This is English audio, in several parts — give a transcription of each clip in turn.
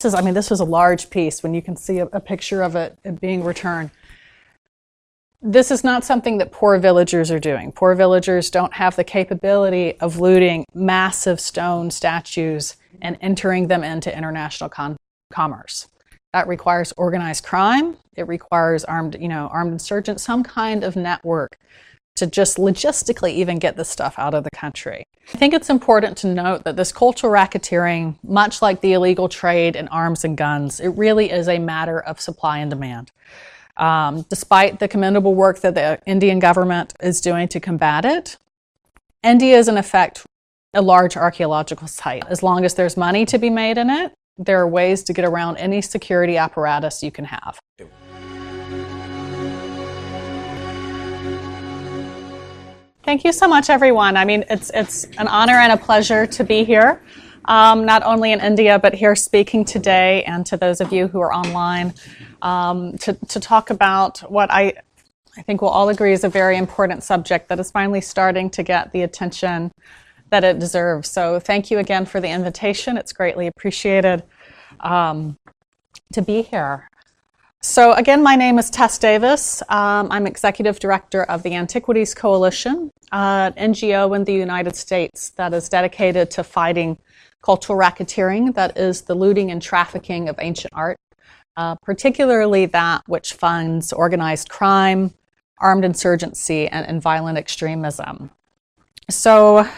This is, I mean, this was a large piece when you can see a, a picture of it being returned. This is not something that poor villagers are doing. Poor villagers don't have the capability of looting massive stone statues and entering them into international con- commerce. That requires organized crime. It requires armed, you know, armed insurgents, some kind of network to just logistically even get this stuff out of the country. I think it's important to note that this cultural racketeering, much like the illegal trade in arms and guns, it really is a matter of supply and demand. Um, despite the commendable work that the Indian government is doing to combat it, India is in effect a large archaeological site. As long as there's money to be made in it, there are ways to get around any security apparatus you can have. Thank you so much, everyone. I mean, it's, it's an honor and a pleasure to be here, um, not only in India, but here speaking today, and to those of you who are online, um, to, to talk about what I, I think we'll all agree is a very important subject that is finally starting to get the attention that it deserves. So, thank you again for the invitation. It's greatly appreciated um, to be here. So, again, my name is Tess Davis. Um, I'm executive director of the Antiquities Coalition, uh, an NGO in the United States that is dedicated to fighting cultural racketeering, that is, the looting and trafficking of ancient art, uh, particularly that which funds organized crime, armed insurgency, and, and violent extremism. So,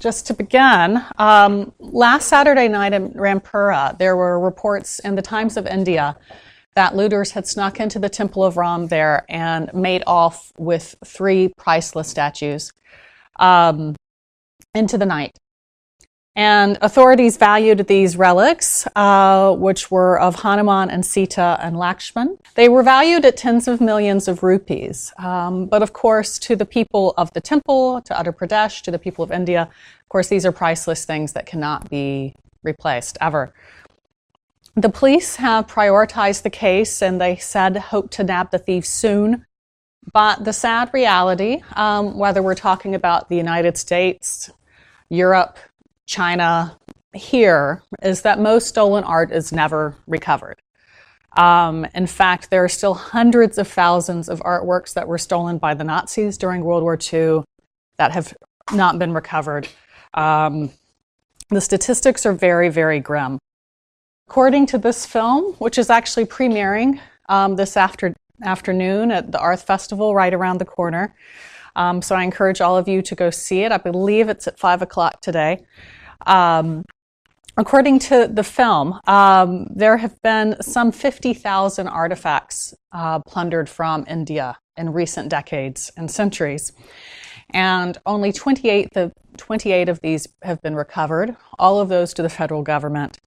just to begin, um, last Saturday night in Rampura, there were reports in the Times of India that looters had snuck into the Temple of Ram there and made off with three priceless statues um, into the night. And authorities valued these relics, uh, which were of Hanuman and Sita and Lakshman. They were valued at tens of millions of rupees. Um, but of course, to the people of the temple, to Uttar Pradesh, to the people of India, of course, these are priceless things that cannot be replaced ever. The police have prioritized the case and they said hope to nab the thieves soon. But the sad reality, um, whether we're talking about the United States, Europe, China, here, is that most stolen art is never recovered. Um, in fact, there are still hundreds of thousands of artworks that were stolen by the Nazis during World War II that have not been recovered. Um, the statistics are very, very grim. According to this film, which is actually premiering um, this after, afternoon at the Arth Festival right around the corner, um, so I encourage all of you to go see it. I believe it's at 5 o'clock today. Um, according to the film, um, there have been some 50,000 artifacts uh, plundered from India in recent decades and centuries. And only 28 of, 28 of these have been recovered, all of those to the federal government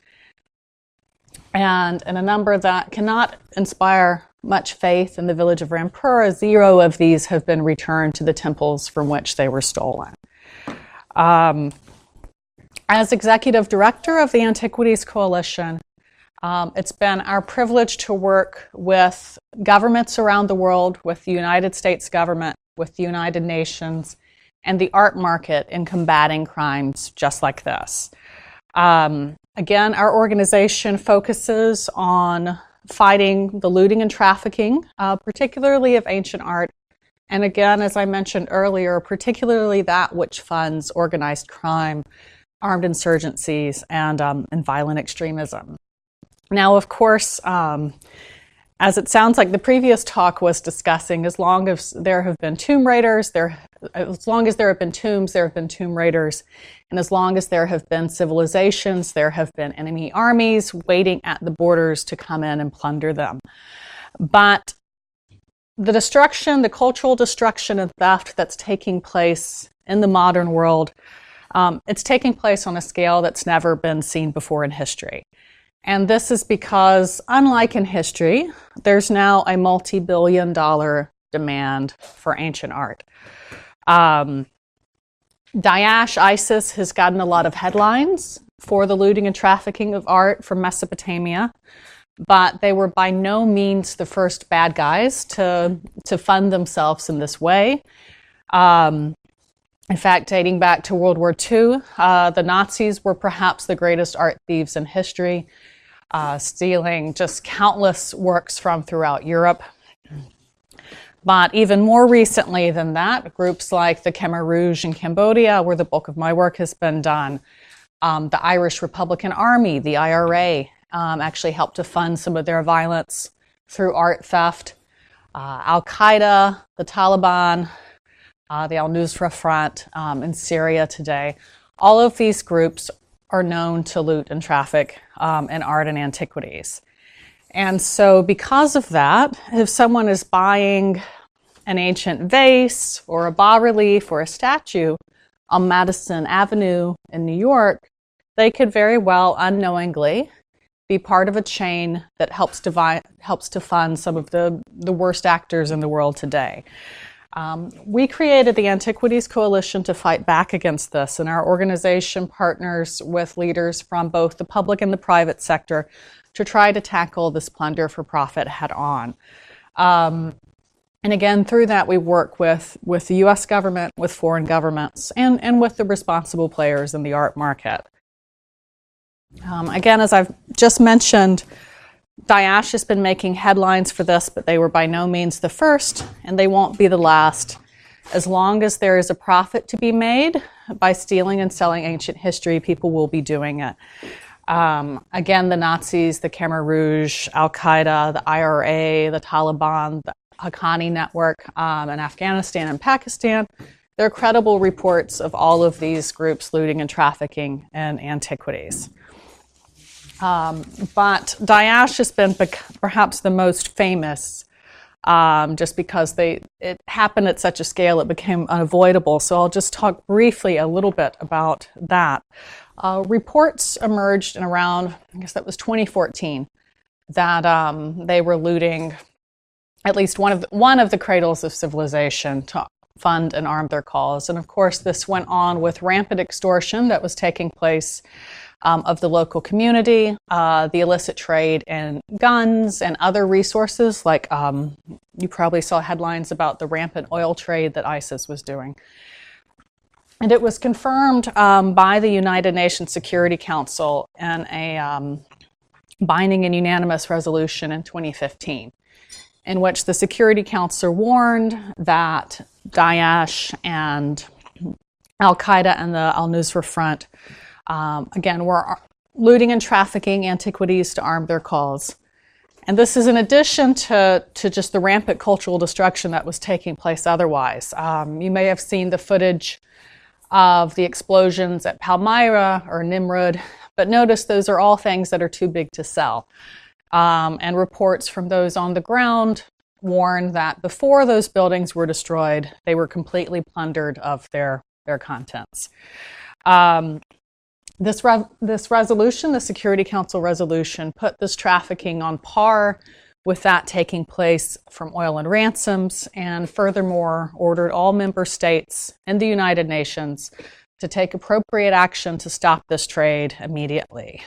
and, in a number that cannot inspire much faith in the village of Rampura. Zero of these have been returned to the temples from which they were stolen. Um, as executive director of the Antiquities Coalition, um, it's been our privilege to work with governments around the world, with the United States government, with the United Nations, and the art market in combating crimes just like this. Um, Again, our organization focuses on fighting the looting and trafficking, uh, particularly of ancient art. And again, as I mentioned earlier, particularly that which funds organized crime, armed insurgencies, and, um, and violent extremism. Now, of course, um, as it sounds like the previous talk was discussing, as long as there have been tomb raiders, there, as long as there have been tombs, there have been tomb raiders, and as long as there have been civilizations, there have been enemy armies waiting at the borders to come in and plunder them. But the destruction, the cultural destruction and theft that's taking place in the modern world, um, it's taking place on a scale that's never been seen before in history. And this is because, unlike in history, there's now a multi billion dollar demand for ancient art. Um, Daesh, ISIS, has gotten a lot of headlines for the looting and trafficking of art from Mesopotamia, but they were by no means the first bad guys to, to fund themselves in this way. Um, In fact, dating back to World War II, uh, the Nazis were perhaps the greatest art thieves in history, uh, stealing just countless works from throughout Europe. But even more recently than that, groups like the Khmer Rouge in Cambodia, where the bulk of my work has been done, um, the Irish Republican Army, the IRA, um, actually helped to fund some of their violence through art theft. Uh, Al Qaeda, the Taliban, uh, the Al Nusra Front um, in Syria today, all of these groups are known to loot and traffic um, in art and antiquities. And so, because of that, if someone is buying an ancient vase or a bas relief or a statue on Madison Avenue in New York, they could very well unknowingly be part of a chain that helps, divide, helps to fund some of the, the worst actors in the world today. Um, we created the Antiquities Coalition to fight back against this, and our organization partners with leaders from both the public and the private sector to try to tackle this plunder for profit head on. Um, and again, through that, we work with, with the US government, with foreign governments, and, and with the responsible players in the art market. Um, again, as I've just mentioned, Daesh has been making headlines for this, but they were by no means the first, and they won't be the last. As long as there is a profit to be made by stealing and selling ancient history, people will be doing it. Um, again, the Nazis, the Khmer Rouge, Al Qaeda, the IRA, the Taliban, the Haqqani network um, in Afghanistan and Pakistan. There are credible reports of all of these groups looting and trafficking in antiquities. Um, but Daesh has been perhaps the most famous um, just because they it happened at such a scale it became unavoidable. So I'll just talk briefly a little bit about that. Uh, reports emerged in around, I guess that was 2014, that um, they were looting at least one of the, one of the cradles of civilization to fund and arm their cause. And of course, this went on with rampant extortion that was taking place um, of the local community, uh, the illicit trade in guns and other resources, like um, you probably saw headlines about the rampant oil trade that ISIS was doing. And it was confirmed um, by the United Nations Security Council in a um, binding and unanimous resolution in 2015, in which the Security Council warned that Daesh and Al Qaeda and the Al Nusra Front um, again, we're looting and trafficking antiquities to arm their cause. And this is in addition to, to just the rampant cultural destruction that was taking place otherwise. Um, you may have seen the footage of the explosions at Palmyra or Nimrud, but notice those are all things that are too big to sell. Um, and reports from those on the ground warn that before those buildings were destroyed, they were completely plundered of their, their contents. Um, this, re- this resolution, the Security Council resolution, put this trafficking on par with that taking place from oil and ransoms, and furthermore ordered all member states and the United Nations to take appropriate action to stop this trade immediately.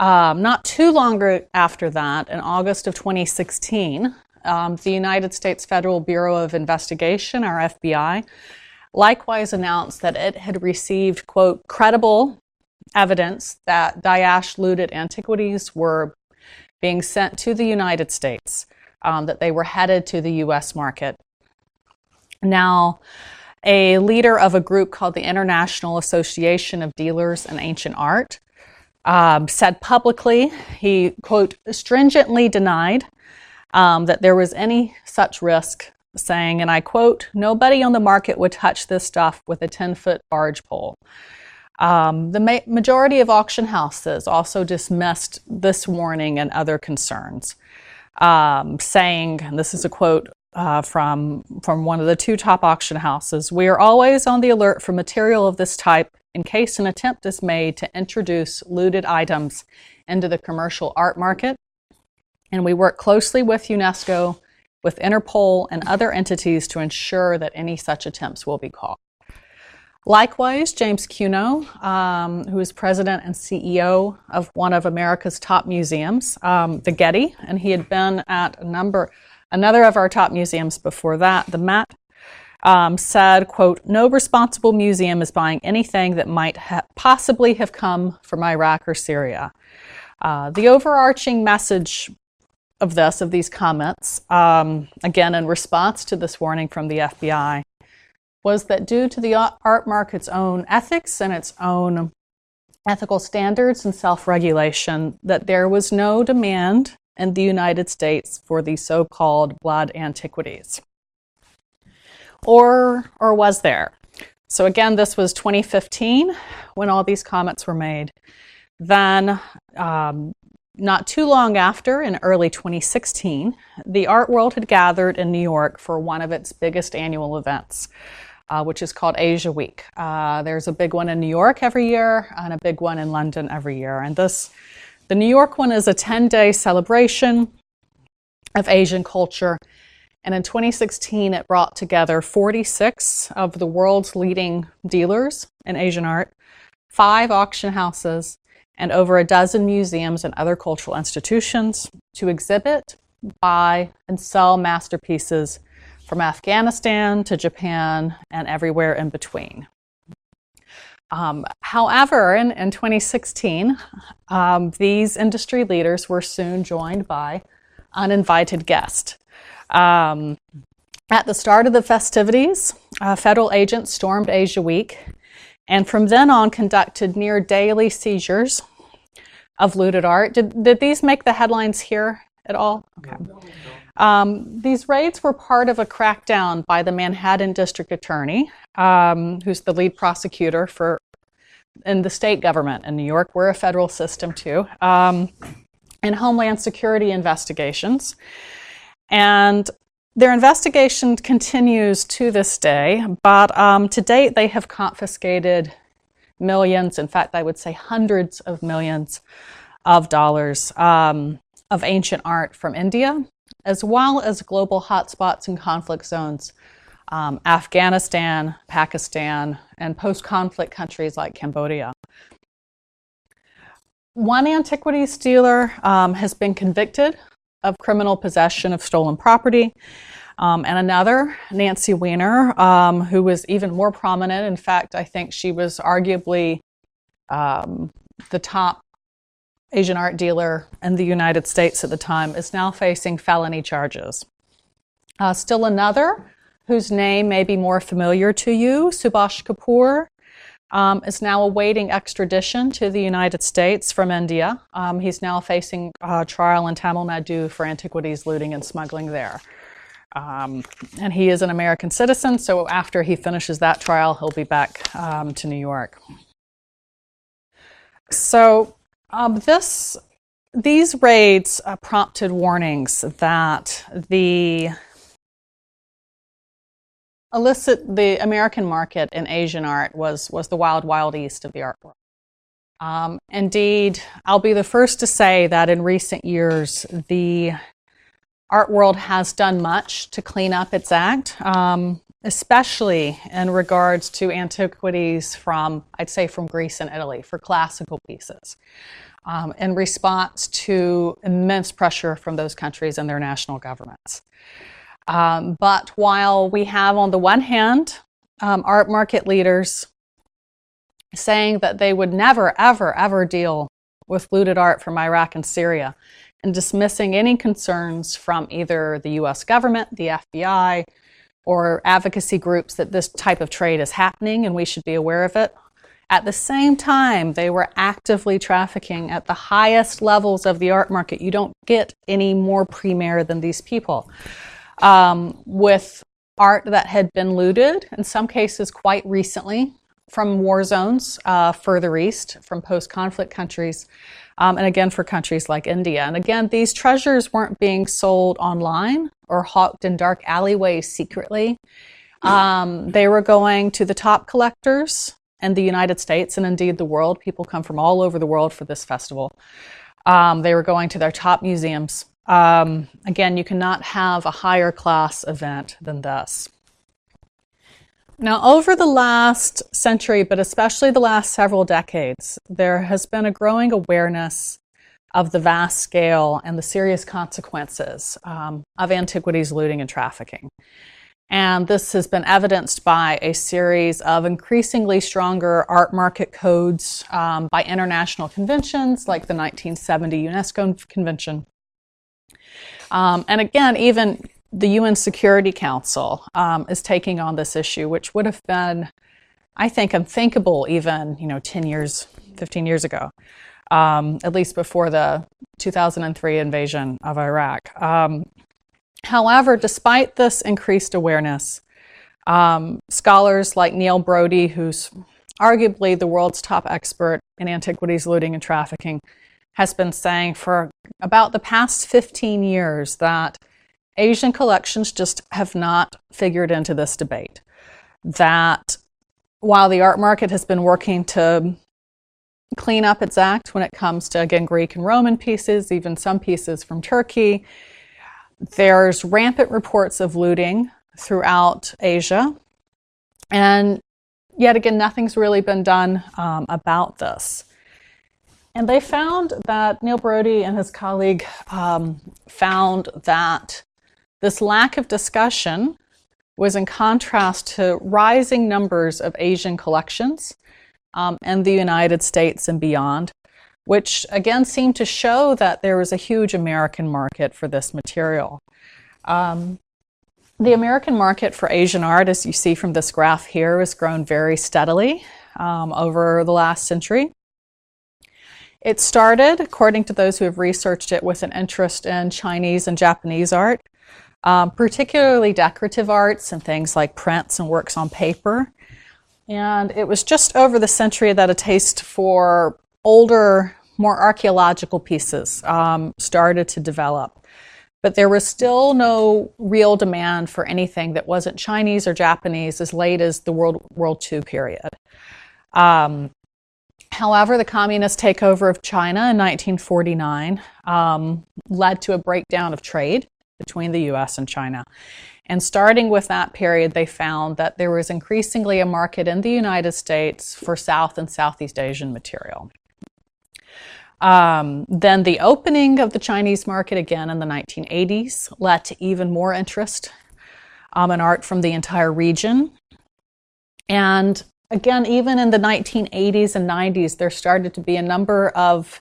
Um, not too long after that, in August of 2016, um, the United States Federal Bureau of Investigation, our FBI, likewise announced that it had received, quote, credible evidence that Daesh looted antiquities were being sent to the United States, um, that they were headed to the US market. Now, a leader of a group called the International Association of Dealers in Ancient Art um, said publicly, he, quote, stringently denied um, that there was any such risk saying, and I quote, nobody on the market would touch this stuff with a 10 foot barge pole. Um, the ma- majority of auction houses also dismissed this warning and other concerns, um, saying, and this is a quote uh, from, from one of the two top auction houses We are always on the alert for material of this type in case an attempt is made to introduce looted items into the commercial art market. And we work closely with UNESCO with Interpol and other entities to ensure that any such attempts will be caught. Likewise, James Cuno, um, who is president and CEO of one of America's top museums, um, the Getty, and he had been at a number, another of our top museums before that, the Met. um, said, quote, no responsible museum is buying anything that might ha- possibly have come from Iraq or Syria. Uh, the overarching message of this, of these comments, um, again in response to this warning from the FBI, was that due to the art market's own ethics and its own ethical standards and self regulation, that there was no demand in the United States for the so called blood antiquities. Or, or was there? So, again, this was 2015 when all these comments were made. Then, um, not too long after, in early 2016, the art world had gathered in New York for one of its biggest annual events, uh, which is called Asia Week. Uh, there's a big one in New York every year and a big one in London every year. And this, the New York one is a 10 day celebration of Asian culture. And in 2016, it brought together 46 of the world's leading dealers in Asian art, five auction houses, and over a dozen museums and other cultural institutions to exhibit, buy, and sell masterpieces from Afghanistan to Japan and everywhere in between. Um, however, in, in 2016, um, these industry leaders were soon joined by uninvited guests. Um, at the start of the festivities, federal agents stormed Asia Week and from then on conducted near daily seizures of looted art. Did, did these make the headlines here at all? Okay. Um, these raids were part of a crackdown by the Manhattan District Attorney, um, who's the lead prosecutor for in the state government in New York. We're a federal system too, um, and Homeland Security investigations. And their investigation continues to this day, but um, to date they have confiscated millions, in fact, I would say hundreds of millions of dollars um, of ancient art from India, as well as global hotspots and conflict zones, um, Afghanistan, Pakistan, and post conflict countries like Cambodia. One antiquities dealer um, has been convicted of criminal possession of stolen property. Um, and another, Nancy Wiener, um, who was even more prominent. In fact, I think she was arguably um, the top Asian art dealer in the United States at the time, is now facing felony charges. Uh, still another, whose name may be more familiar to you, Subhash Kapoor, um, is now awaiting extradition to the United States from India. Um, he's now facing uh, trial in Tamil Nadu for antiquities looting and smuggling there. Um, and he is an American citizen, so after he finishes that trial, he'll be back um, to New York. So um, this, these raids uh, prompted warnings that the illicit, the American market in Asian art was was the wild, wild east of the art world. Um, indeed, I'll be the first to say that in recent years, the art world has done much to clean up its act, um, especially in regards to antiquities from, I'd say, from Greece and Italy for classical pieces, um, in response to immense pressure from those countries and their national governments. Um, but while we have, on the one hand, um, art market leaders saying that they would never, ever, ever deal with looted art from Iraq and Syria, and dismissing any concerns from either the US government, the FBI, or advocacy groups that this type of trade is happening and we should be aware of it. At the same time, they were actively trafficking at the highest levels of the art market. You don't get any more premier than these people. Um, with art that had been looted, in some cases quite recently, from war zones uh, further east, from post conflict countries um, and again for countries like India. And again, these treasures weren't being sold online or hawked in dark alleyways secretly. Um, they were going to the top collectors in the United States and indeed the world. People come from all over the world for this festival. Um, they were going to their top museums. Um, again, you cannot have a higher class event than this. Now, over the last century, but especially the last several decades, there has been a growing awareness of the vast scale and the serious consequences um, of antiquities looting and trafficking. And this has been evidenced by a series of increasingly stronger art market codes um, by international conventions like the 1970 UNESCO Convention. Um, and again, even the UN Security Council um, is taking on this issue, which would have been, I think, unthinkable even, you know, 10 years, 15 years ago, um, at least before the 2003 invasion of Iraq. Um, However, despite this increased awareness, um, scholars like Neil Brodie, who's arguably the world's top expert in antiquities looting and trafficking, has been saying for about the past 15 years that Asian collections just have not figured into this debate. That while the art market has been working to clean up its act when it comes to, again, Greek and Roman pieces, even some pieces from Turkey, there's rampant reports of looting throughout Asia. And yet again, nothing's really been done um, about this. And they found that Neil Brodie and his colleague um, found that this lack of discussion was in contrast to rising numbers of Asian collections um, in the United States and beyond which again seemed to show that there was a huge American market for this material. Um, the American market for Asian art, as you see from this graph here, has grown very steadily um, over the last century. It started, according to those who have researched it, with an interest in Chinese and Japanese art, um, particularly decorative arts and things like prints and works on paper. And it was just over the century that a taste for older, more archaeological pieces um, started to develop. But there was still no real demand for anything that wasn't Chinese or Japanese as late as the World War II period. Um, however, the communist takeover of China in 1949 um, led to a breakdown of trade between the US and China. And starting with that period, they found that there was increasingly a market in the United States for South and Southeast Asian material. Um, then the opening of the Chinese market again in the 1980s led to even more interest um, in art from the entire region. And again, even in the 1980s and 90s, there started to be a number of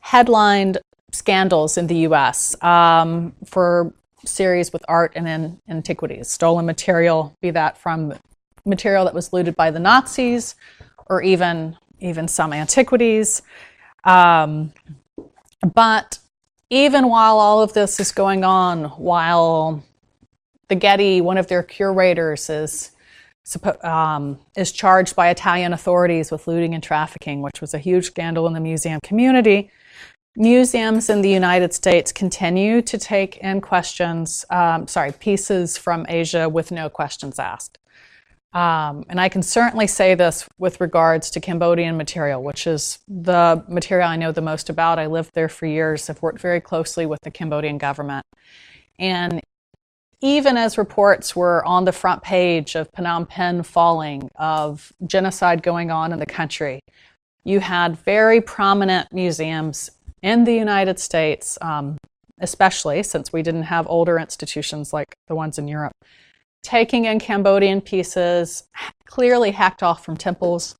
headlined scandals in the US um, for series with art and antiquities, stolen material, be that from material that was looted by the Nazis or even, even some antiquities. Um, but even while all of this is going on, while the Getty, one of their curators, is um, is charged by Italian authorities with looting and trafficking, which was a huge scandal in the museum community. Museums in the United States continue to take in questions, um, sorry, pieces from Asia with no questions asked. Um, and I can certainly say this with regards to Cambodian material, which is the material I know the most about. I lived there for years. I've worked very closely with the Cambodian government. And even as reports were on the front page of Phnom Penh falling, of genocide going on in the country, you had very prominent museums in the United States, um, especially since we didn't have older institutions like the ones in Europe, taking in Cambodian pieces, clearly hacked off from temples.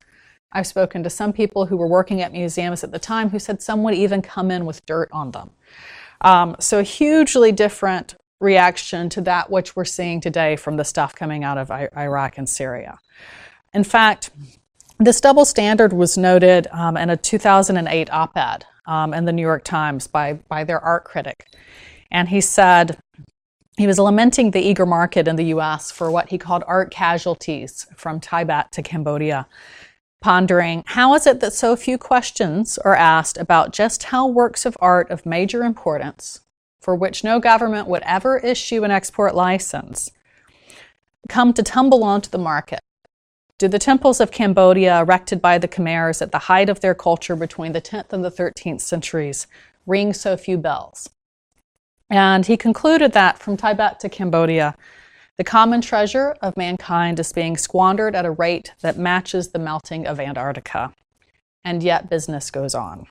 I've spoken to some people who were working at museums at the time who said some would even come in with dirt on them. Um, so, hugely different reaction to that which we're seeing today from the stuff coming out of I- Iraq and Syria. In fact, this double standard was noted um, in a 2008 op ed um, in the New York Times by, by their art critic. And he said, he was lamenting the eager market in the US for what he called art casualties from Tibet to Cambodia, pondering how is it that so few questions are asked about just how works of art of major importance, for which no government would ever issue an export license, come to tumble onto the market? Do the temples of Cambodia, erected by the Khmers at the height of their culture between the 10th and the 13th centuries, ring so few bells? And he concluded that from Tibet to Cambodia, the common treasure of mankind is being squandered at a rate that matches the melting of Antarctica. And yet business goes on.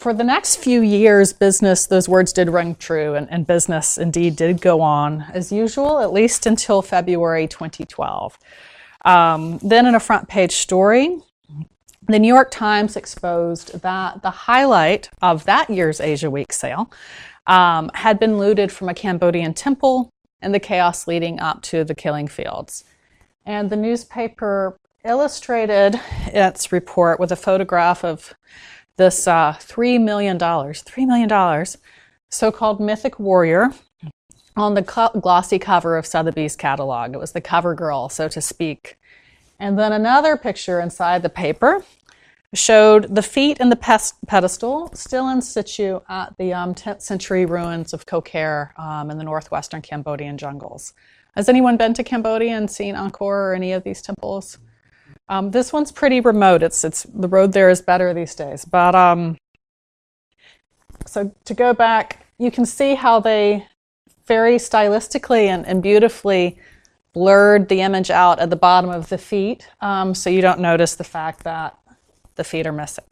For the next few years, business, those words did ring true, and, and, business indeed did go on as usual, at least until February 2012. Um, then, in a front page story, the New York Times exposed that the highlight of that year's Asia Week sale um, had been looted from a Cambodian temple and the chaos leading up to the killing fields. And the newspaper illustrated its report with a photograph of this uh, $3 million, $3 million so called mythic warrior on the co- glossy cover of Sotheby's catalog. It was the cover girl, so to speak. And then another picture inside the paper showed the feet and the pedestal still in situ at the um, 10th century ruins of Koh Ker um, in the northwestern Cambodian jungles. Has anyone been to Cambodia and seen Angkor or any of these temples? Um, this one's pretty remote. It's it's the road there is better these days. But um, so to go back, you can see how they very stylistically and, and beautifully blurred the image out at the bottom of the feet, um, so you don't notice the fact that the feet are missing.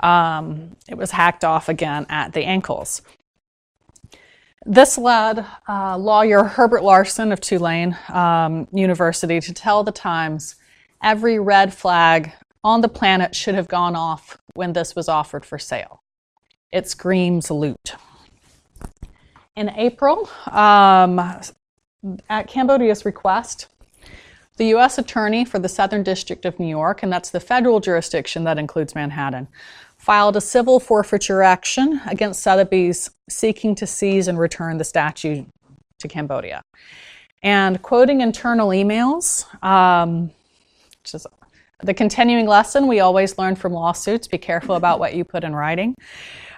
Um, it was hacked off again at the ankles. This led uh, lawyer Herbert Larson of Tulane um, University to tell the Times every red flag on the planet should have gone off when this was offered for sale. It screams loot. In April, um, at Cambodia's request, the U.S. Attorney for the Southern District of New York, and that's the federal jurisdiction that includes Manhattan, filed a civil forfeiture action against Sotheby's seeking to seize and return the statue to Cambodia. And quoting internal emails, um, the continuing lesson we always learn from lawsuits be careful about what you put in writing.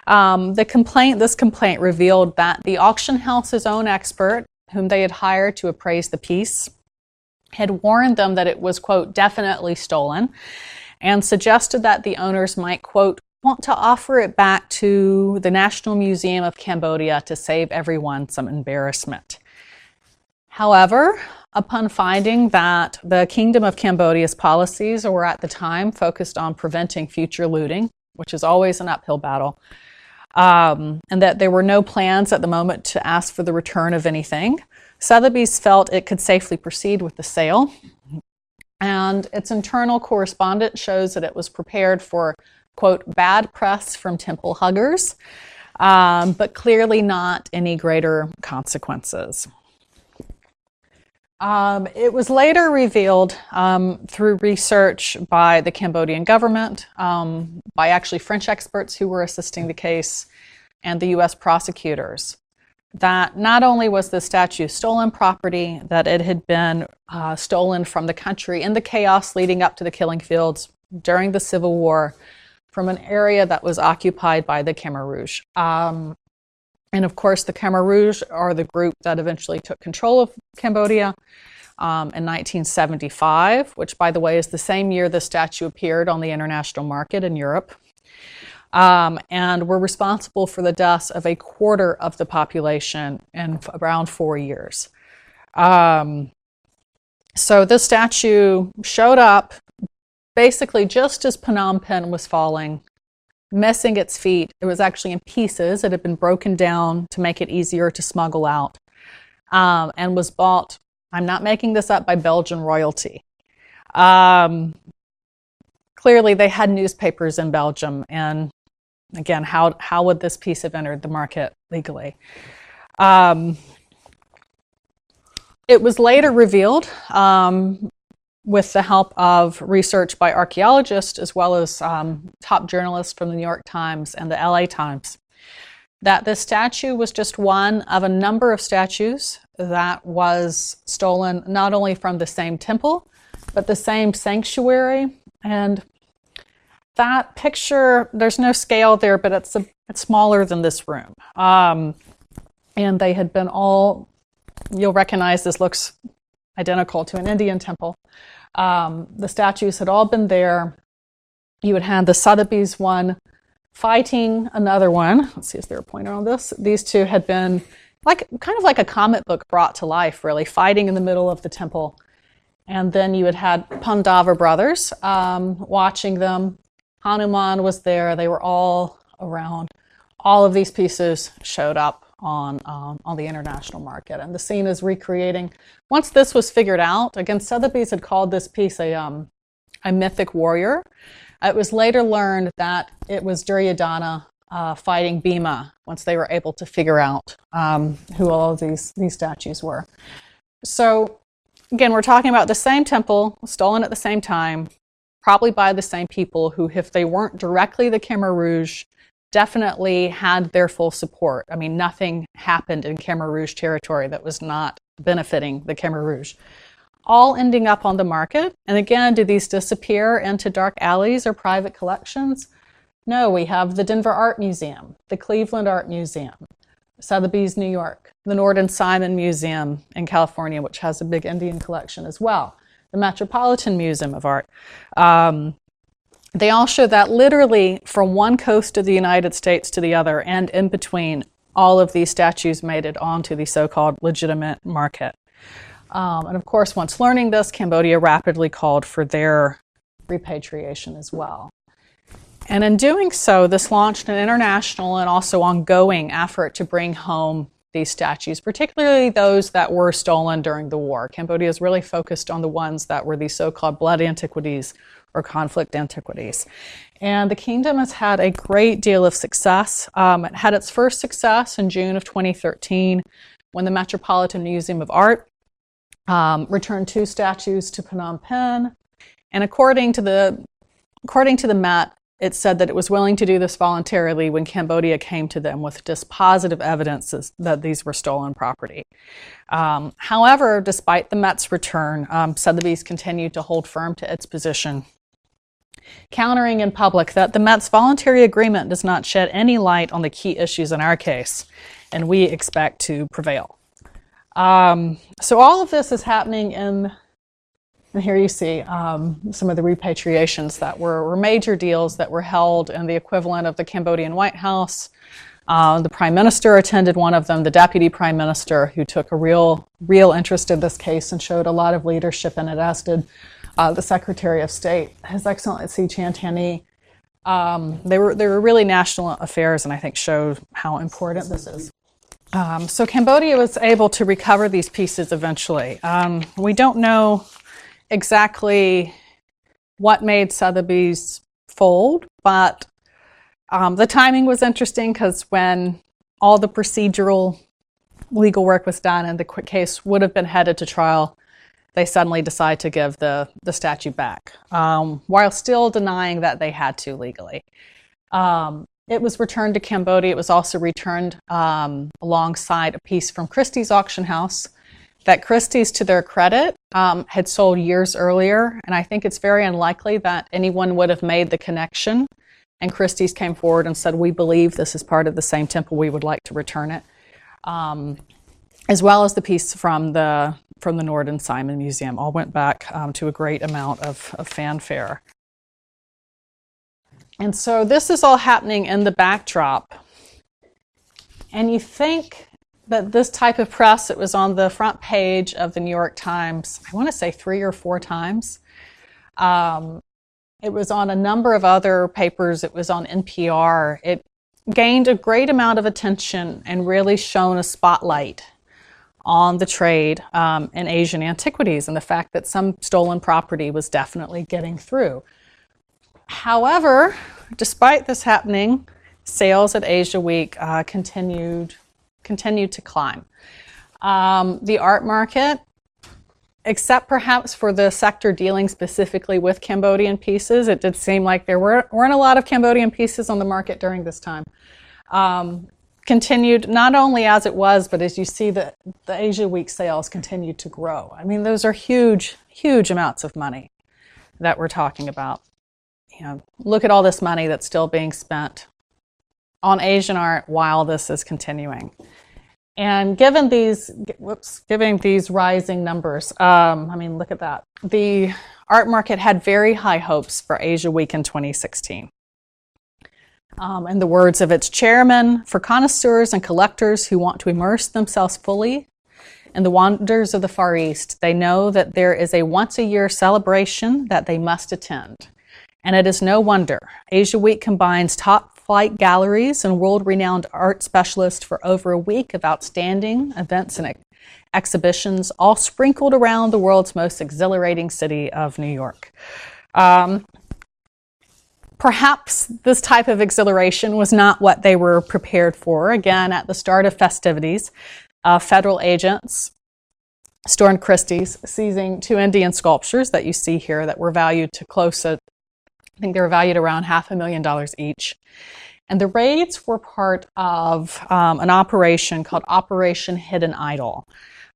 Um, the complaint, this complaint revealed that the auction house's own expert, whom they had hired to appraise the piece, had warned them that it was, quote, definitely stolen, and suggested that the owners might, quote, want to offer it back to the National Museum of Cambodia to save everyone some embarrassment. However, upon finding that the Kingdom of Cambodia's policies were at the time focused on preventing future looting, which is always an uphill battle, um, and that there were no plans at the moment to ask for the return of anything, Sotheby's felt it could safely proceed with the sale. And its internal correspondence shows that it was prepared for, quote, bad press from temple huggers, um, but clearly not any greater consequences. Um, it was later revealed um, through research by the Cambodian government, um, by actually French experts who were assisting the case, and the US prosecutors, that not only was the statue stolen property, that it had been uh, stolen from the country in the chaos leading up to the killing fields during the Civil War from an area that was occupied by the Khmer Rouge. Um, and of course, the Khmer Rouge are the group that eventually took control of Cambodia um, in 1975, which, by the way, is the same year the statue appeared on the international market in Europe. Um, and were responsible for the deaths of a quarter of the population in around four years. Um, so this statue showed up basically just as Phnom Penh was falling missing its feet. It was actually in pieces. It had been broken down to make it easier to smuggle out um, and was bought, I'm not making this up, by Belgian royalty. Um, clearly, they had newspapers in Belgium. And again, how, how would this piece have entered the market legally? Um, it was later revealed um, with the help of research by archaeologists as well as um, top journalists from the New York Times and the LA Times, that this statue was just one of a number of statues that was stolen not only from the same temple, but the same sanctuary. And that picture, there's no scale there, but it's, a, it's smaller than this room. Um, and they had been all, you'll recognize this looks identical to an Indian temple. Um, the statues had all been there. You had had the Sotheby's one fighting another one. Let's see, is there a pointer on this? These two had been like kind of like a comic book brought to life, really, fighting in the middle of the temple. And then you had had Pandava brothers um, watching them. Hanuman was there. They were all around. All of these pieces showed up on um, on the international market, and the scene is recreating. Once this was figured out, again, Sotheby's had called this piece a um, a mythic warrior. It was later learned that it was Duryodhana uh, fighting Bhima once they were able to figure out um, who all of these these statues were. So again, we're talking about the same temple stolen at the same time, probably by the same people who, if they weren't directly the Khmer Rouge, definitely had their full support. I mean, nothing happened in Khmer Rouge territory that was not benefiting the Khmer Rouge. All ending up on the market. And again, do these disappear into dark alleys or private collections? No, we have the Denver Art Museum, the Cleveland Art Museum, Sotheby's New York, the Norton Simon Museum in California, which has a big Indian collection as well, the Metropolitan Museum of Art. Um, they all show that literally from one coast of the United States to the other and in between, all of these statues made it onto the so called legitimate market. Um, and of course, once learning this, Cambodia rapidly called for their repatriation as well. And in doing so, this launched an international and also ongoing effort to bring home these statues, particularly those that were stolen during the war. Cambodia is really focused on the ones that were the so called blood antiquities or conflict antiquities. And the kingdom has had a great deal of success. Um, it had its first success in June of 2013 when the Metropolitan Museum of Art um, returned two statues to Phnom Penh. And according to the according to the Met, it said that it was willing to do this voluntarily when Cambodia came to them with dispositive evidences that these were stolen property. Um, however, despite the Met's return, um, Sotheby's continued to hold firm to its position, countering in public that the Met's voluntary agreement does not shed any light on the key issues in our case, and we expect to prevail. Um, so all of this is happening in and here you see um, some of the repatriations that were, were, major deals that were held in the equivalent of the Cambodian White House. Uh, the prime minister attended one of them, the deputy prime minister, who took a real, real interest in this case and showed a lot of leadership in it, as did uh, the Secretary of State, His Excellency Chan Tani. Um, they were they were really national affairs, and I think showed how important this is. Um, so Cambodia was able to recover these pieces eventually. Um, we don't know exactly what made Sotheby's fold, but um, the timing was interesting because when all the procedural legal work was done and the case would have been headed to trial, they suddenly decide to give the, the statue back um, while still denying that they had to legally. Um, it was returned to Cambodia. It was also returned um, alongside a piece from Christie's auction house that Christie's, to their credit, um, had sold years earlier, and I think it's very unlikely that anyone would have made the connection. And Christie's came forward and said, "We believe this is part of the same temple. We would like to return it," um, as well as the piece from the from the Norton Simon Museum. All went back um, to a great amount of, of fanfare. And so this is all happening in the backdrop. And you think that this type of press, it was on the front page of the New York Times, I want to say three or four times. Um, it was on a number of other papers. It was on NPR. It gained a great amount of attention and really shone a spotlight on the trade um, in Asian antiquities and the fact that some stolen property was definitely getting through. However, despite this happening, sales at Asia Week uh, continued continued to climb. Um, the art market, except perhaps for the sector dealing specifically with Cambodian pieces, it did seem like there were, weren't a lot of Cambodian pieces on the market during this time. Um, continued not only as it was, but as you see the, the Asia Week sales continued to grow. I mean, those are huge, huge amounts of money that we're talking about. You know, look at all this money that's still being spent on Asian art while this is continuing. And given these, whoops, given these rising numbers, um, I mean, look at that. The art market had very high hopes for Asia Week in 2016. Um, in the words of its chairman, for connoisseurs and collectors who want to immerse themselves fully in the wonders of the Far East, they know that there is a once a year celebration that they must attend. And it is no wonder. Asia Week combines top flight galleries and world renowned art specialists for over a week of outstanding events and ex- exhibitions, all sprinkled around the world's most exhilarating city of New York. Um, perhaps this type of exhilaration was not what they were prepared for. Again, at the start of festivities, uh, federal agents stormed Christie's, seizing two Indian sculptures that you see here that were valued to close to, I think they were valued around half a million dollars each. And the raids were part of um, an operation called Operation Hidden Idol,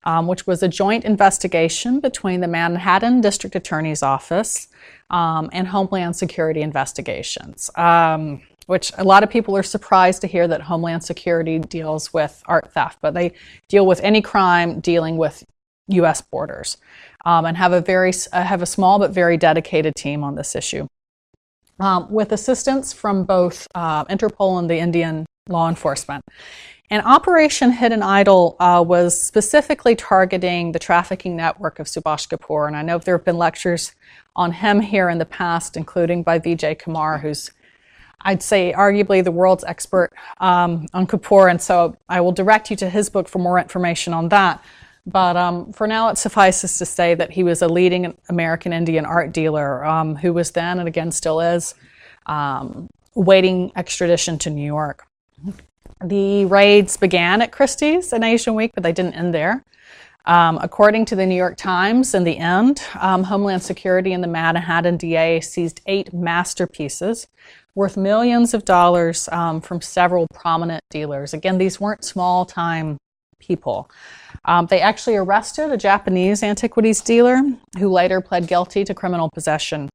um, which was a joint investigation between the Manhattan District Attorney's Office um, and Homeland Security Investigations. Um, which a lot of people are surprised to hear that Homeland Security deals with art theft, but they deal with any crime dealing with U.S. borders, um, and have a very uh, have a small but very dedicated team on this issue, um, with assistance from both uh, Interpol and the Indian law enforcement. And Operation Hidden Idol uh, was specifically targeting the trafficking network of Subhash Kapoor, and I know there have been lectures on him here in the past, including by Vijay Kumar, who's I'd say arguably the world's expert um, on Kapoor, and so I will direct you to his book for more information on that. But um, for now, it suffices to say that he was a leading American Indian art dealer um, who was then and again still is um, waiting extradition to New York. The raids began at Christie's in Asian Week, but they didn't end there. Um, according to the New York Times, in the end, um, Homeland Security and the Manhattan DA seized eight masterpieces worth millions of dollars um, from several prominent dealers. Again, these weren't small time people. Um, they actually arrested a Japanese antiquities dealer who later pled guilty to criminal possession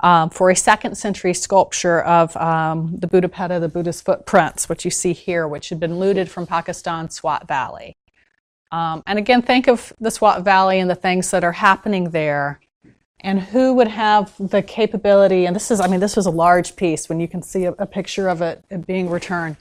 um, for a second century sculpture of um, the Buddhapada, the Buddha's footprints, which you see here, which had been looted from Pakistan's Swat Valley. Um, and again, think of the Swat Valley and the things that are happening there and who would have the capability and this is i mean this was a large piece when you can see a, a picture of it being returned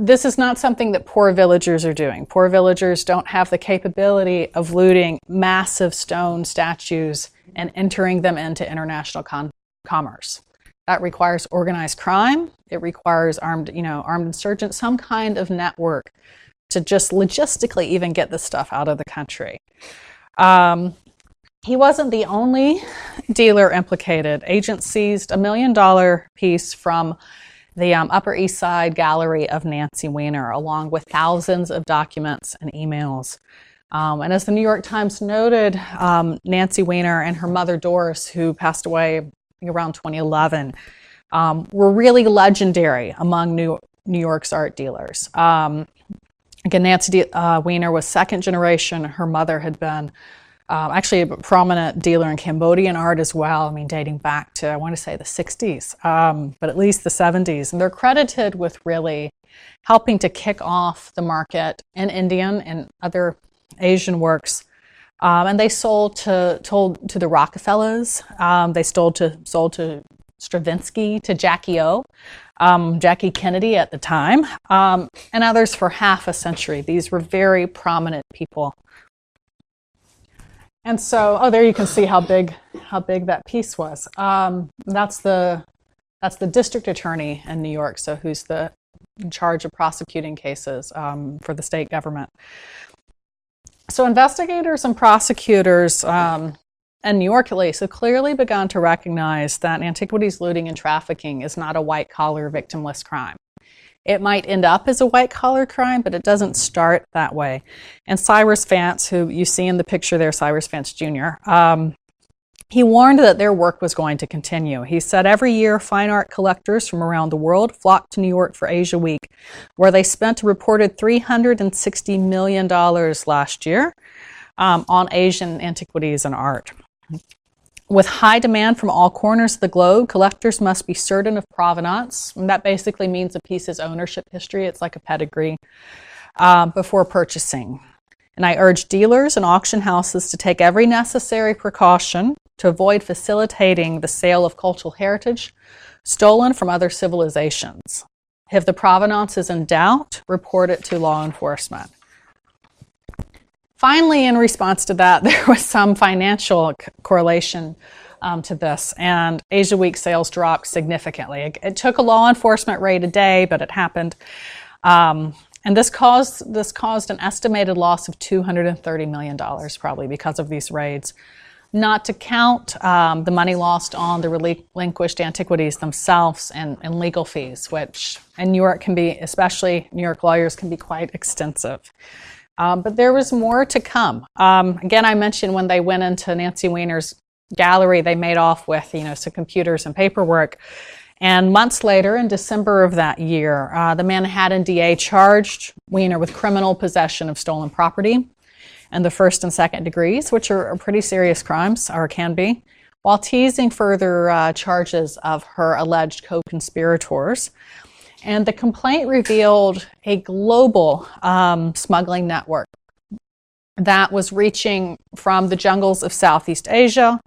this is not something that poor villagers are doing. Poor villagers don't have the capability of looting massive stone statues and entering them into international con- commerce. That requires organized crime. It requires armed, you know, armed insurgents, some kind of network to just logistically even get this stuff out of the country. Um, he wasn't the only dealer implicated. Agents seized a million dollar piece from the um, Upper East Side Gallery of Nancy Wiener, along with thousands of documents and emails. Um, and as the New York Times noted, um, Nancy Wiener and her mother Doris, who passed away around 2011, um, were really legendary among New, New York's art dealers. Um, again, Nancy uh, Wiener was second generation. Her mother had been um, actually a prominent dealer in Cambodian art as well. I mean, dating back to, I want to say the 60s, um, but at least the 70s. And they're credited with really helping to kick off the market in Indian and other Asian works. Um, and they sold to, told to the Rockefellers. Um, they sold to, sold to Stravinsky, to Jackie O, um, Jackie Kennedy at the time, um, and others for half a century. These were very prominent people and so, oh, there you can see how big how big that piece was. Um, that's the that's the district attorney in New York, so who's the in charge of prosecuting cases um, for the state government. So investigators and prosecutors um, in New York, at least, have clearly begun to recognize that antiquities looting and trafficking is not a white collar victimless crime. It might end up as a white collar crime, but it doesn't start that way. And Cyrus Vance, who you see in the picture there, Cyrus Vance Jr., um, he warned that their work was going to continue. He said every year, fine art collectors from around the world flocked to New York for Asia Week, where they spent a reported $360 million last year um, on Asian antiquities and art. With high demand from all corners of the globe, collectors must be certain of provenance. And that basically means a piece's ownership history. It's like a pedigree uh, before purchasing. And I urge dealers and auction houses to take every necessary precaution to avoid facilitating the sale of cultural heritage stolen from other civilizations. If the provenance is in doubt, report it to law enforcement. Finally, in response to that, there was some financial c- correlation um, to this, and Asia Week sales dropped significantly. It, it, took a law enforcement raid a day, but it happened. Um, and this caused this caused an estimated loss of 230 million dollars, probably because of these raids. Not to count um, the money lost on the relinquished antiquities themselves and, and legal fees, which in New York can be, especially New York lawyers, can be quite extensive. Um, but there was more to come. Um, again, I mentioned when they went into Nancy Wiener's gallery, they made off with you know some computers and paperwork. And months later, in December of that year, uh, the Manhattan DA charged Wiener with criminal possession of stolen property and the first and second degrees, which are, pretty serious crimes, or can be, while teasing further uh, charges of her alleged co conspirators. And the complaint revealed a global um, smuggling network that was reaching from the jungles of Southeast Asia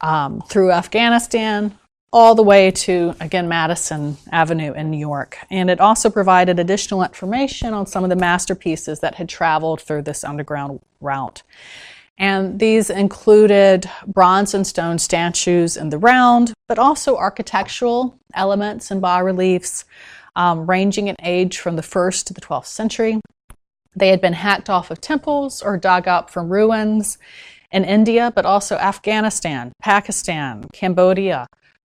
um, through Afghanistan, all the way to, again, Madison Avenue in New York. And it also provided additional information on some of the masterpieces that had traveled through this underground route. And these included bronze and stone statues in the round, but also architectural elements and bas reliefs um, ranging in age from the 1st to the 12th century. They had been hacked off of temples or dug up from ruins in India, but also Afghanistan, Pakistan, Cambodia,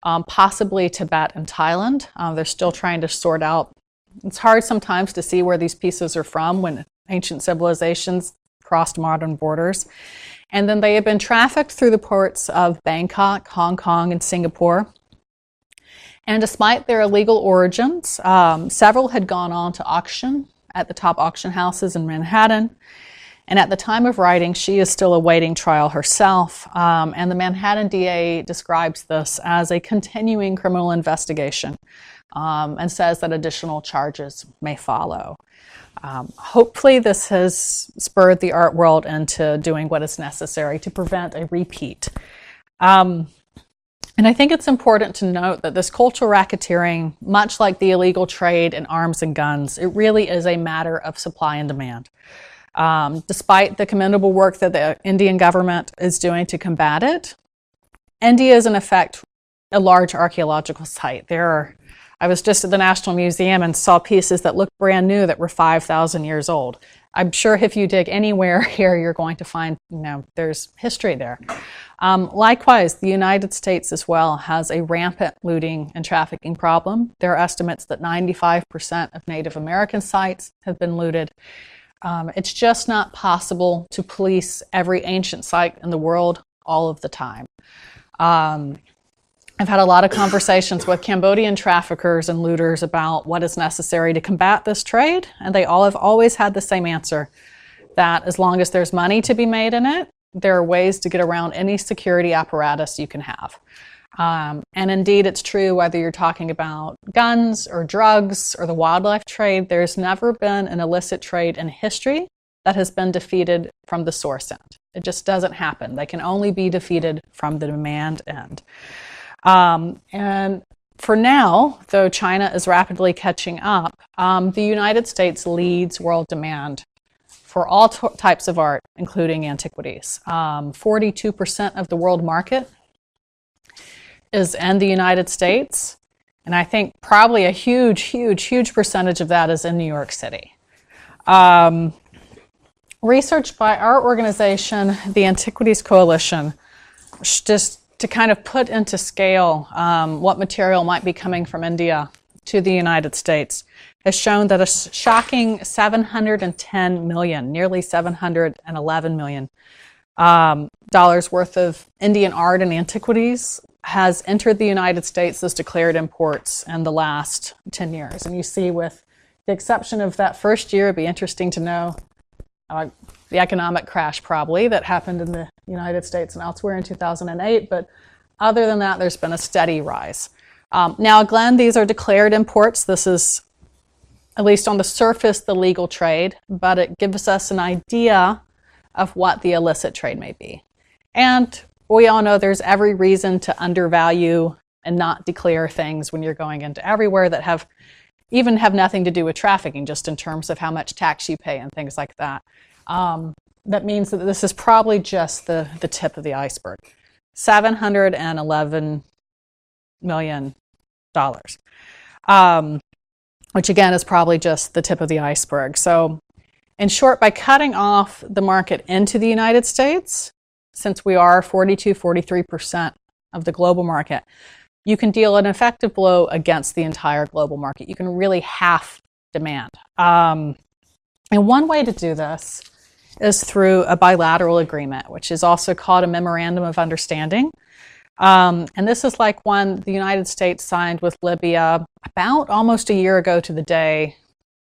um, possibly Tibet and Thailand. Um, they're still trying to sort out. It's hard sometimes to see where these pieces are from when ancient civilizations crossed modern borders. And then they have been trafficked through the ports of Bangkok, Hong Kong, and Singapore. And despite their illegal origins, um, several had gone on to auction at the top auction houses in Manhattan. And at the time of writing, she is still awaiting trial herself. Um, and the Manhattan DA describes this as a continuing criminal investigation um, and says that additional charges may follow. Um, hopefully, this has spurred the art world into doing what is necessary to prevent a repeat. Um, and I think it's important to note that this cultural racketeering, much like the illegal trade in arms and guns, it really is a matter of supply and demand. Um, despite the commendable work that the Indian government is doing to combat it, India is in effect a large archaeological site. There are, I was just at the National Museum and saw pieces that looked brand new that were 5,000 years old. I'm sure if you dig anywhere here, you're going to find, you know, there's history there. Um, likewise, the United States as well has a rampant looting and trafficking problem. There are estimates that 95% of Native American sites have been looted. Um, it's just not possible to police every ancient site in the world all of the time. Um, I've had a lot of conversations with Cambodian traffickers and looters about what is necessary to combat this trade, and they all have always had the same answer that as long as there's money to be made in it, there are ways to get around any security apparatus you can have. Um, and indeed, it's true whether you're talking about guns or drugs or the wildlife trade, there's never been an illicit trade in history that has been defeated from the source end. It just doesn't happen. They can only be defeated from the demand end. Um, and for now, though China is rapidly catching up, um, the United States leads world demand for all t- types of art, including antiquities. 42% um, of the world market is in the United States. And I think probably a huge, huge, huge percentage of that is in New York City. Um, research by our organization, the Antiquities Coalition, just to kind of put into scale um, what material might be coming from India to the United States, has shown that a shocking 710 million, nearly 711 million um, dollars worth of Indian art and antiquities has entered the United States as declared imports in the last 10 years. And you see, with the exception of that first year, it'd be interesting to know uh, the economic crash probably that happened in the United States and elsewhere in 2008. But other than that, there's been a steady rise. Um, now, Glenn, these are declared imports. This is, at least on the surface, the legal trade, but it gives us an idea of what the illicit trade may be. And we all know there's every reason to undervalue and not declare things when you're going into everywhere that have even have nothing to do with trafficking, just in terms of how much tax you pay and things like that. Um, that means that this is probably just the, the tip of the iceberg. 711 million dollars. Um, which again is probably just the tip of the iceberg. So, in short, by cutting off the market into the United States, since we are 42, 43% of the global market, you can deal an effective blow against the entire global market. You can really half demand. Um, and one way to do this is through a bilateral agreement, which is also called a memorandum of understanding. Um, and this is like one the United States signed with Libya about almost a year ago to the day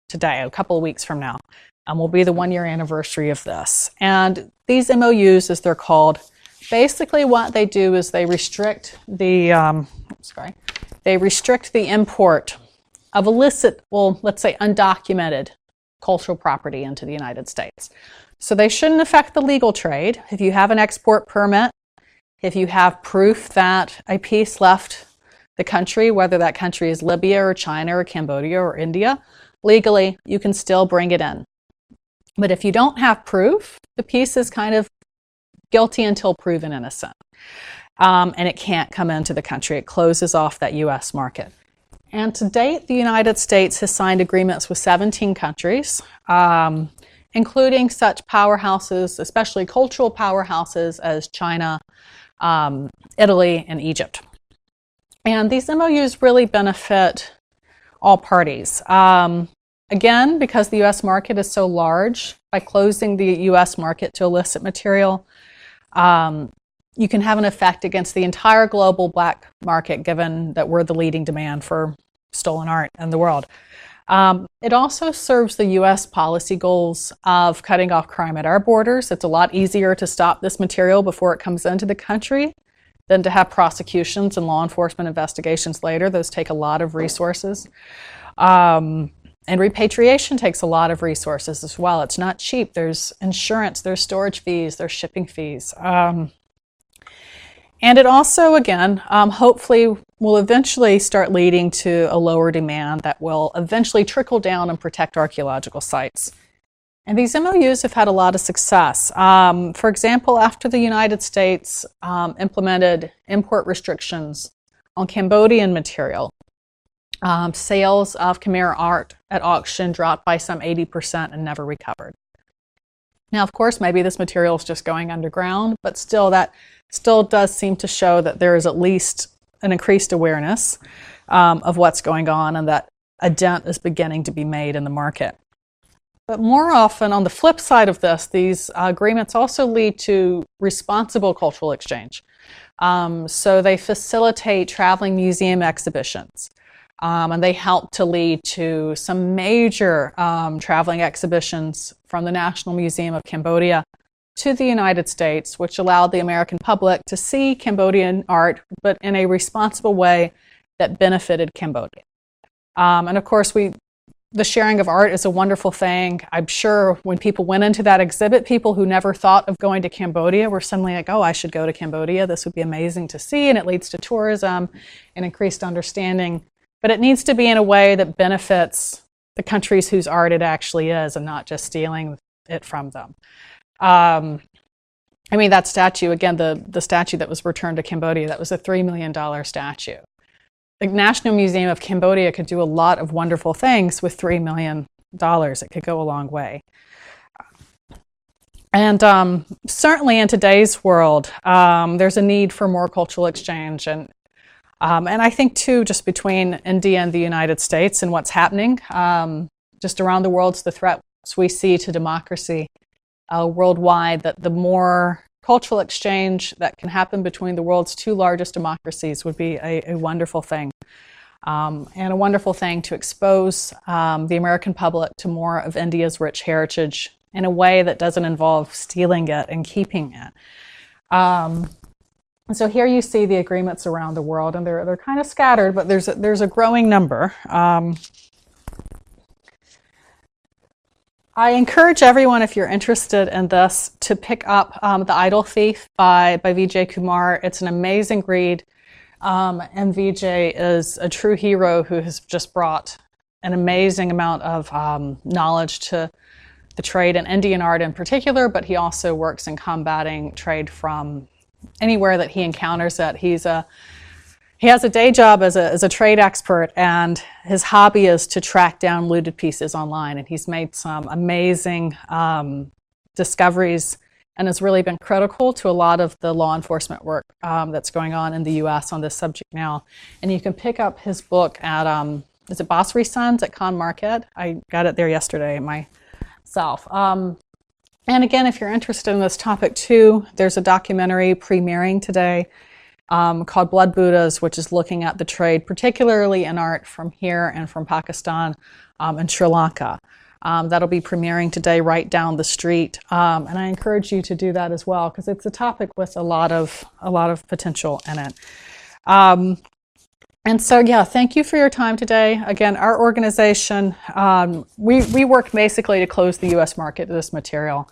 today, a couple of weeks from now. Um, will be the one year anniversary of this. And these MOUs, as they're called, basically what they do is they restrict the um, sorry, they restrict the import of illicit, well, let's say undocumented cultural property into the United States. So they shouldn't affect the legal trade. If you have an export permit, if you have proof that a piece left the country, whether that country is Libya or China or Cambodia or India, legally you can still bring it in. But if you don't have proof, the piece is kind of guilty until proven innocent. Um, and it can't come into the country. It closes off that US market. And to date, the United States has signed agreements with 17 countries. Um, including such powerhouses, especially cultural powerhouses as China, um, Italy, and Egypt. And these MOUs really benefit all parties. Um, again, because the US market is so large, by closing the US market to illicit material, um, you can have an effect against the entire global black market, given that we're the leading demand for stolen art in the world. Um, it also serves the U.S. policy goals of cutting off crime at our borders. It's a lot easier to stop this material before it comes into the country than to have prosecutions and law enforcement investigations later. Those take a lot of resources. Um, and repatriation takes a lot of resources as well. It's not cheap. There's insurance, there's storage fees, there's shipping fees. Um, and it also, again, um, hopefully will eventually start leading to a lower demand that will eventually trickle down and protect archaeological sites. And these MOUs have had a lot of success. Um, for example, after the United States um, implemented import restrictions on Cambodian material, um, sales of Khmer art at auction dropped by some 80% and never recovered. Now, of course, maybe this material is just going underground, but still, that still does seem to show that there is at least an increased awareness um, of what's going on and that a dent is beginning to be made in the market. But more often, on the flip side of this, these uh, agreements also lead to responsible cultural exchange. Um, so they facilitate traveling museum exhibitions. Um, and they helped to lead to some major um, traveling exhibitions from the National Museum of Cambodia to the United States, which allowed the American public to see Cambodian art, but in a responsible way that benefited Cambodia. Um, and of course, we the sharing of art is a wonderful thing. I'm sure when people went into that exhibit, people who never thought of going to Cambodia were suddenly like, oh, I should go to Cambodia. This would be amazing to see. And it leads to tourism and increased understanding. But it needs to be in a way that benefits the countries whose art it actually is and not just stealing it from them. Um, I mean, that statue, again, the, the statue that was returned to Cambodia, that was a $3 million statue. The National Museum of Cambodia could do a lot of wonderful things with $3 million. It could go a long way. And um, certainly in today's world, um, there's a need for more cultural exchange. And, um, and I think, too, just between India and the United States and what's happening um, just around the world, the threats we see to democracy uh, worldwide, that the more cultural exchange that can happen between the world's two largest democracies would be a, a wonderful thing. Um, and a wonderful thing to expose um, the American public to more of India's rich heritage in a way that doesn't involve stealing it and keeping it. Um, so here you see the agreements around the world, and they're, they're kind of scattered, but there's a, there's a growing number. Um, I encourage everyone, if you're interested in this, to pick up um, The Idol Thief by, by Vijay Kumar. It's an amazing read. Um, and Vijay is a true hero who has just brought an amazing amount of um, knowledge to the trade and Indian art in particular, but he also works in combating trade from anywhere that he encounters it. He's a he has a day job as a, as a trade expert, and his hobby is to track down looted pieces online. And he's made some amazing um, discoveries and has really been critical to a lot of the law enforcement work um, that's going on in the U.S. on this subject now. And you can pick up his book at um, is it Bahrisons at Khan Market? I got it there yesterday myself. Um, and again, if you're interested in this topic too, there's a documentary premiering today um, called Blood Buddhas, which is looking at the trade, particularly in art from here and from Pakistan um, and Sri Lanka. Um, that'll be premiering today right down the street, um, and I encourage you to do that as well because it's a topic with a lot of a lot of potential in it. And so, yeah, thank you for your time today. Again, our organization, um, we, we work basically to close the U.S. market to this material.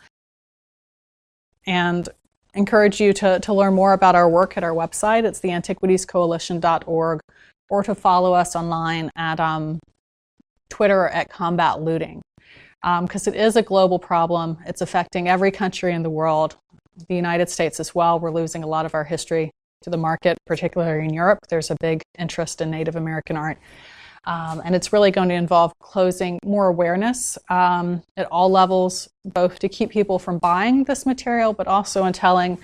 And encourage you to, to learn more about our work at our website. It's theantiquitiescoalition.org or to follow us online at um, Twitter at Combat Looting. Because um, it is a global problem. It's affecting every country in the world, the United States as well. We're losing a lot of our history to the market, particularly in Europe. There's a big interest in Native American art. Um, and it's really going to involve closing more awareness um, at all levels, both to keep people from buying this material, but also in telling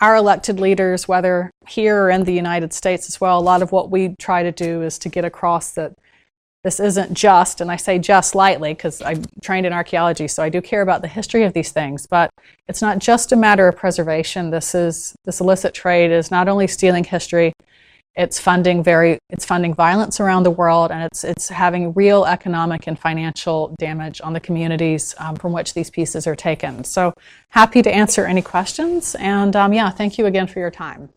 our elected leaders, whether here or in the United States as well, a lot of what we try to do is to get across that this isn't just, and I say just lightly because I'm trained in archaeology, so I do care about the history of these things, but it's not just a matter of preservation. This is this illicit trade is not only stealing history, it's funding very it's funding violence around the world, and it's it's having real economic and financial damage on the communities um, from which these pieces are taken. So happy to answer any questions, and um, yeah, thank you again for your time.